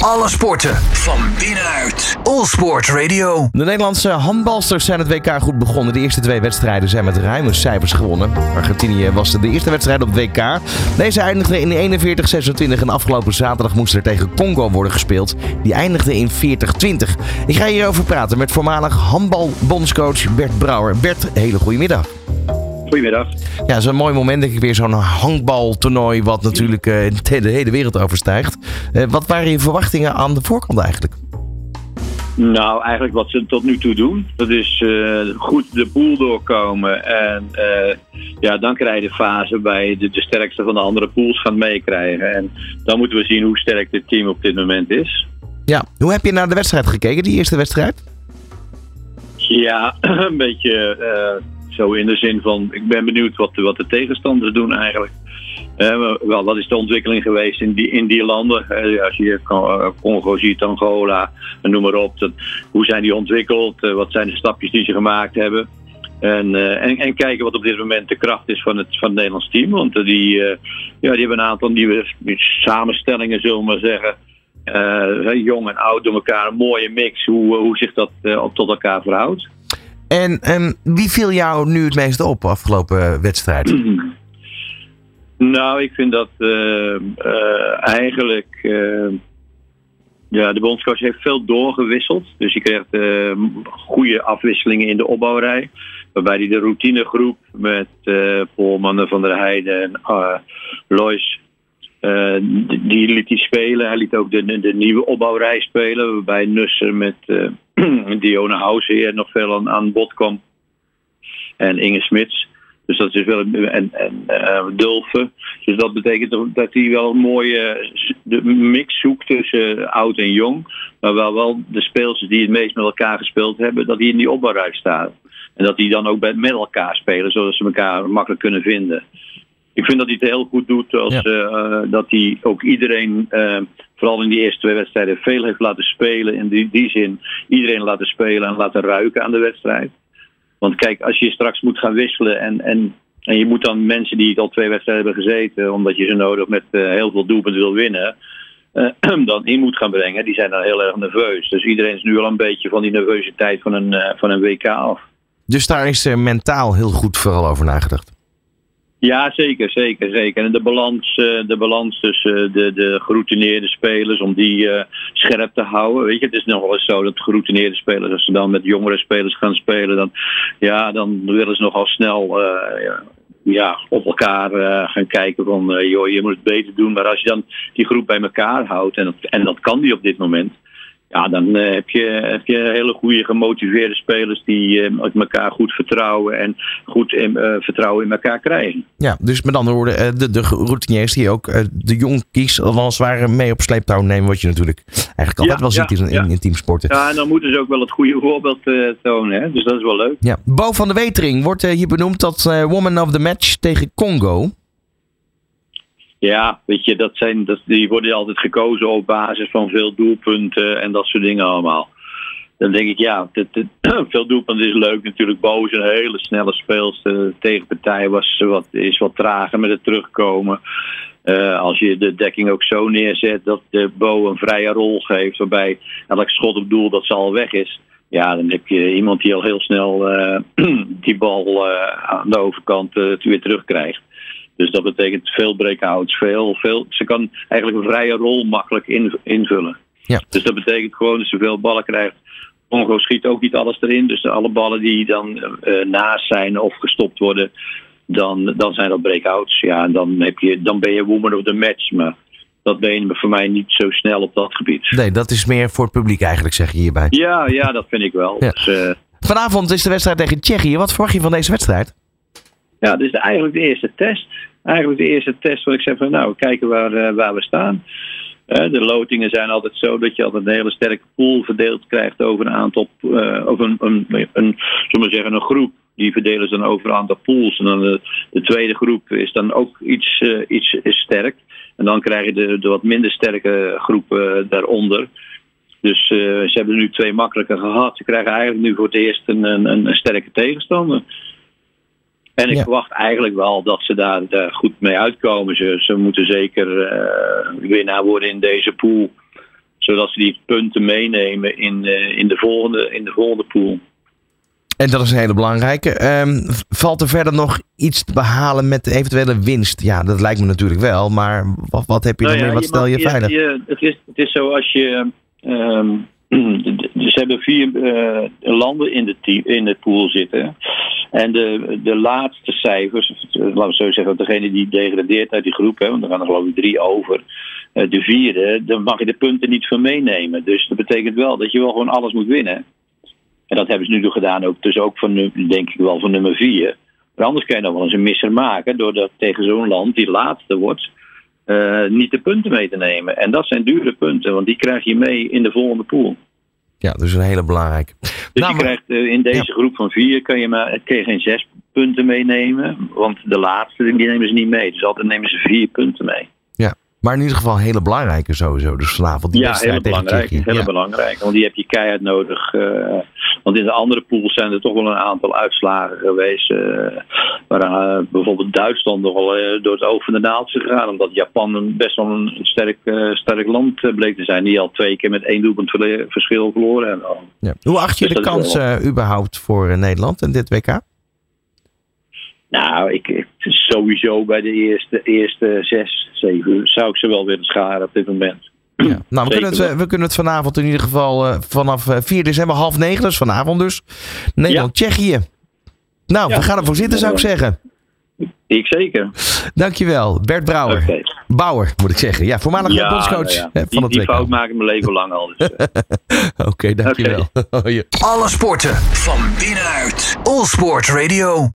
Alle sporten van binnenuit. All Sport Radio. De Nederlandse handbalsters zijn het WK goed begonnen. De eerste twee wedstrijden zijn met ruime cijfers gewonnen. Argentinië was de eerste wedstrijd op het WK. Deze eindigde in 41-26 en afgelopen zaterdag moest er tegen Congo worden gespeeld. Die eindigde in 40-20. Ik ga hierover praten met voormalig handbalbondscoach Bert Brouwer. Bert, hele goede middag. Goedemiddag. Ja, een mooi moment, denk ik, weer zo'n handbaltoernooi wat natuurlijk uh, de hele wereld overstijgt. Uh, wat waren je verwachtingen aan de voorkant eigenlijk? Nou, eigenlijk wat ze tot nu toe doen. Dat is uh, goed de pool doorkomen. En ja, dan krijg je de fase bij de, de sterkste van de andere pools gaan meekrijgen. En dan moeten we zien hoe sterk dit team op dit moment is. Ja, hoe heb je naar de wedstrijd gekeken, die eerste wedstrijd? Ja, een beetje zo in de zin van, ik ben benieuwd wat, wat de tegenstanders doen eigenlijk. Uh, wel, wat is de ontwikkeling geweest in die, in die landen? Uh, als je eh, Congo ziet, Angola, noem maar op. Hoe zijn die ontwikkeld? Wat zijn de stapjes die ze gemaakt hebben? En, en, en, kijken wat op dit moment de kracht is van het, van Nederlands team. Want die, ja, die hebben een aantal nieuwe samenstellingen, zullen we maar zeggen. jong en oud door elkaar, een mooie mix. Hoe, hoe zich dat tot elkaar verhoudt. En um, wie viel jou nu het meest op afgelopen wedstrijd? Nou, ik vind dat uh, uh, eigenlijk. Uh, ja, de bondscoach heeft veel doorgewisseld. Dus je krijgt goede afwisselingen in de opbouwrij. Waarbij hij de routinegroep met Polman van der Heijden en Lois. Die liet hij spelen. Hij liet ook de, de nieuwe opbouwrij spelen. Waarbij Nusser met Diona Househeer nog veel aan, aan bod kwam. En Inge Smits. Dus dat is wel en, en uh. Dus dat betekent dat hij wel een mooie de mix zoekt tussen oud en jong. Maar wel, wel de speelsters die het meest met elkaar gespeeld hebben, dat die in die opbouwruis staan. En dat die dan ook met elkaar spelen, zodat ze elkaar makkelijk kunnen vinden. Ik vind dat hij het heel goed doet. Als, ja. uh, dat hij ook iedereen, uh, vooral in die eerste twee wedstrijden, veel heeft laten spelen. In die, die zin, iedereen laten spelen en laten ruiken aan de wedstrijd. Want kijk, als je straks moet gaan wisselen en, en, en je moet dan mensen die al twee wedstrijden hebben gezeten, omdat je ze nodig met uh, heel veel doelpunten wil winnen, dan in moet gaan brengen, die zijn dan heel erg nerveus. Dus iedereen is nu al een beetje van die nervositeit van een, van een WK af. Dus daar is mentaal heel goed vooral over nagedacht. Ja, zeker, zeker, zeker. En de balans, de balans tussen de, de geroutineerde spelers, om die uh, scherp te houden. Weet je, het is nog wel eens zo dat geroutineerde spelers, als ze dan met jongere spelers gaan spelen, dan, ja, dan willen ze nogal snel ja, op elkaar gaan kijken van, joh, je moet het beter doen. Maar als je dan die groep bij elkaar houdt, en dat, en dat kan die op dit moment, ja, dan uh, heb, je, heb je hele goede gemotiveerde spelers die uh, elkaar goed vertrouwen en goed in, uh, vertrouwen in elkaar krijgen. Ja, dus met andere woorden, de, de routiniers die ook de jong kies als het ware mee op sleeptouw nemen, wat je natuurlijk eigenlijk altijd ja, wel ja, ziet in, in, in, teamsporten. Ja, en dan moeten ze ook wel het goede voorbeeld tonen, hè? dus dat is wel leuk. Ja. Bo van de Wetering wordt hier benoemd tot Woman of the Match tegen Congo. Ja, weet je, dat zijn, dat, die worden altijd gekozen op basis van veel doelpunten en dat soort dingen allemaal. Dan denk ik, ja, veel doelpunten is leuk natuurlijk. Bo is een hele snelle speelster. De tegenpartij was wat, is wat trager met het terugkomen. Uh, als je de dekking ook zo neerzet dat de Bo een vrije rol geeft, waarbij elk schot op doel dat ze al weg is. Ja, dan heb je iemand die al heel snel uh, die bal uh, aan de overkant weer terugkrijgt. Dus dat betekent veel breakouts, veel, veel. Ze kan eigenlijk een vrije rol makkelijk in, invullen. Ja. Dus dat betekent gewoon dat ze veel ballen krijgt. Congo schiet ook niet alles erin. Dus alle ballen die dan uh, naast zijn of gestopt worden, dan, dan zijn dat breakouts. Ja, en dan, heb je, dan ben je woman of the match. Maar dat ben je voor mij niet zo snel op dat gebied. Nee, dat is meer voor het publiek eigenlijk, zeg je hierbij. Ja, ja dat vind ik wel. Ja. Dus, uh, Vanavond is de wedstrijd tegen Tsjechië. Wat verwacht je van deze wedstrijd? Ja, dit is eigenlijk de eerste test eigenlijk de eerste test waar ik zeg van nou, kijken waar, uh, waar we staan. Uh, de lotingen zijn altijd zo dat je altijd een hele sterke pool verdeeld krijgt over een aantal, uh, over een, een, een, zullen we zeggen, een groep. Die verdelen ze dan over een aantal pools. En dan de, de tweede groep is dan ook iets, iets sterk. En dan krijg je de, de wat minder sterke groepen daaronder. Dus ze hebben nu twee makkelijker gehad. Ze krijgen eigenlijk nu voor het eerst een, een, een sterke tegenstander. En ik ja. verwacht eigenlijk wel dat ze daar uh, goed mee uitkomen. Ze, ze moeten zeker uh, winnaar worden in deze pool. Zodat ze die punten meenemen in, eh, in, de, volgende, in de volgende pool. En dat is een hele belangrijke. Ehm, valt er verder nog iets te behalen met de eventuele winst? Ja, dat lijkt me natuurlijk wel. Maar wat, wat heb je Nou dan ja, meer? Wat je stel je veilig? je- het, is, het is zo als je. ehm, dus ze hebben vier eh, landen in de, team, in de pool zitten. En de, de laatste cijfers, eh, laten we zo zeggen, degene die degradeert uit die groep, hè, want er gaan er geloof ik drie over. eh, de vierde, dan mag je de punten niet van meenemen. Dus dat betekent wel dat je wel gewoon alles moet winnen. En dat hebben ze nu gedaan, ook, dus ook van, denk ik wel van nummer vier. Maar anders kan je nog wel eens een misser maken, doordat tegen zo'n land die laatste wordt, eh, niet de punten mee te nemen. En dat zijn dure punten, want die krijg je mee in de volgende pool. Ja, dus een hele belangrijke. Dus Nou, je krijgt eh, in deze groep van vier kan je, maar, kan je geen zes punten meenemen. Want de laatste die nemen ze niet mee. Dus altijd nemen ze vier punten mee. Ja, maar in ieder geval hele belangrijke sowieso. Dus vanavond die ja, wedstrijd heel belangrijk. Heel Ja. belangrijk. Want die heb je keihard nodig. eh, want in de andere pools zijn er toch wel een aantal uitslagen geweest. eh, waar eh, bijvoorbeeld Duitsland nogal eh, door het oog van de naald is gegaan. Omdat Japan een, best wel een sterk, sterk land bleek te zijn. Die al twee keer met één doelpunt verschil verloren hebben. Ja. Hoe acht je Dus de kans wel- überhaupt voor Nederland in dit WK? Nou, ik, sowieso bij de eerste, eerste zes, zeven uur zou ik ze wel willen scharen op dit moment. Ja. Nou, we kunnen, het, eh, we kunnen het vanavond in ieder geval eh, vanaf eh, 4 december half negen, dus vanavond dus. Nederland-Tsjechië. Nou, Ja. we gaan ervoor zitten zou ik zeggen. Ik zeker. Dankjewel, Bert Brouwer. Bouwer, moet ik zeggen. Ja, voormalig Ja, bondscoach nou ja. van Die, het die WK. fout maak ik mijn leven lang al. Dus, eh. Oké, dankjewel. Ja. Alle sporten van binnenuit. All Sport Radio.